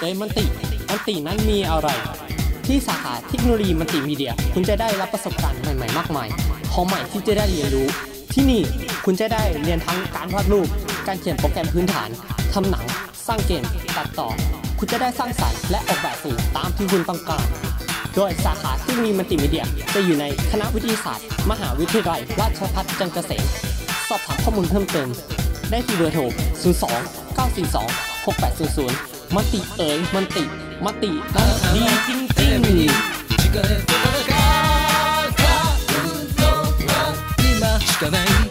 เอ้ยมันติมันตินั้นมีอะไร ที่สาขาเทคโนโลยีมันติมีเดีย คุณจะได้รับประสบการณ์ใหม่ๆมากมายของใหม่ที่จะได้เรียนรู้ ที่นี่คุณจะได้เรียนทั้งการวาดรูป การเขียนโปรแกรมพื้นฐานทำหนัง สร้างเกม ตัดต่อ คุณจะได้สร้างสรรค์และออกแบบสื่อตามที่คุณต้องการโดยสาขาทคโนโลยีมัลติมีเดียจะอยู่ในคณะวิทยาศาสตร์ มหาวิทยาลัยราชภัฏจันทร์เกษมสอบถามข้อมูลเพิ่มเติม ได้ที่เบอร์โทร 02 942 6800 มติเอ๋ยมติ มตินั้นดีจริงๆ 力で戦うのは今しかない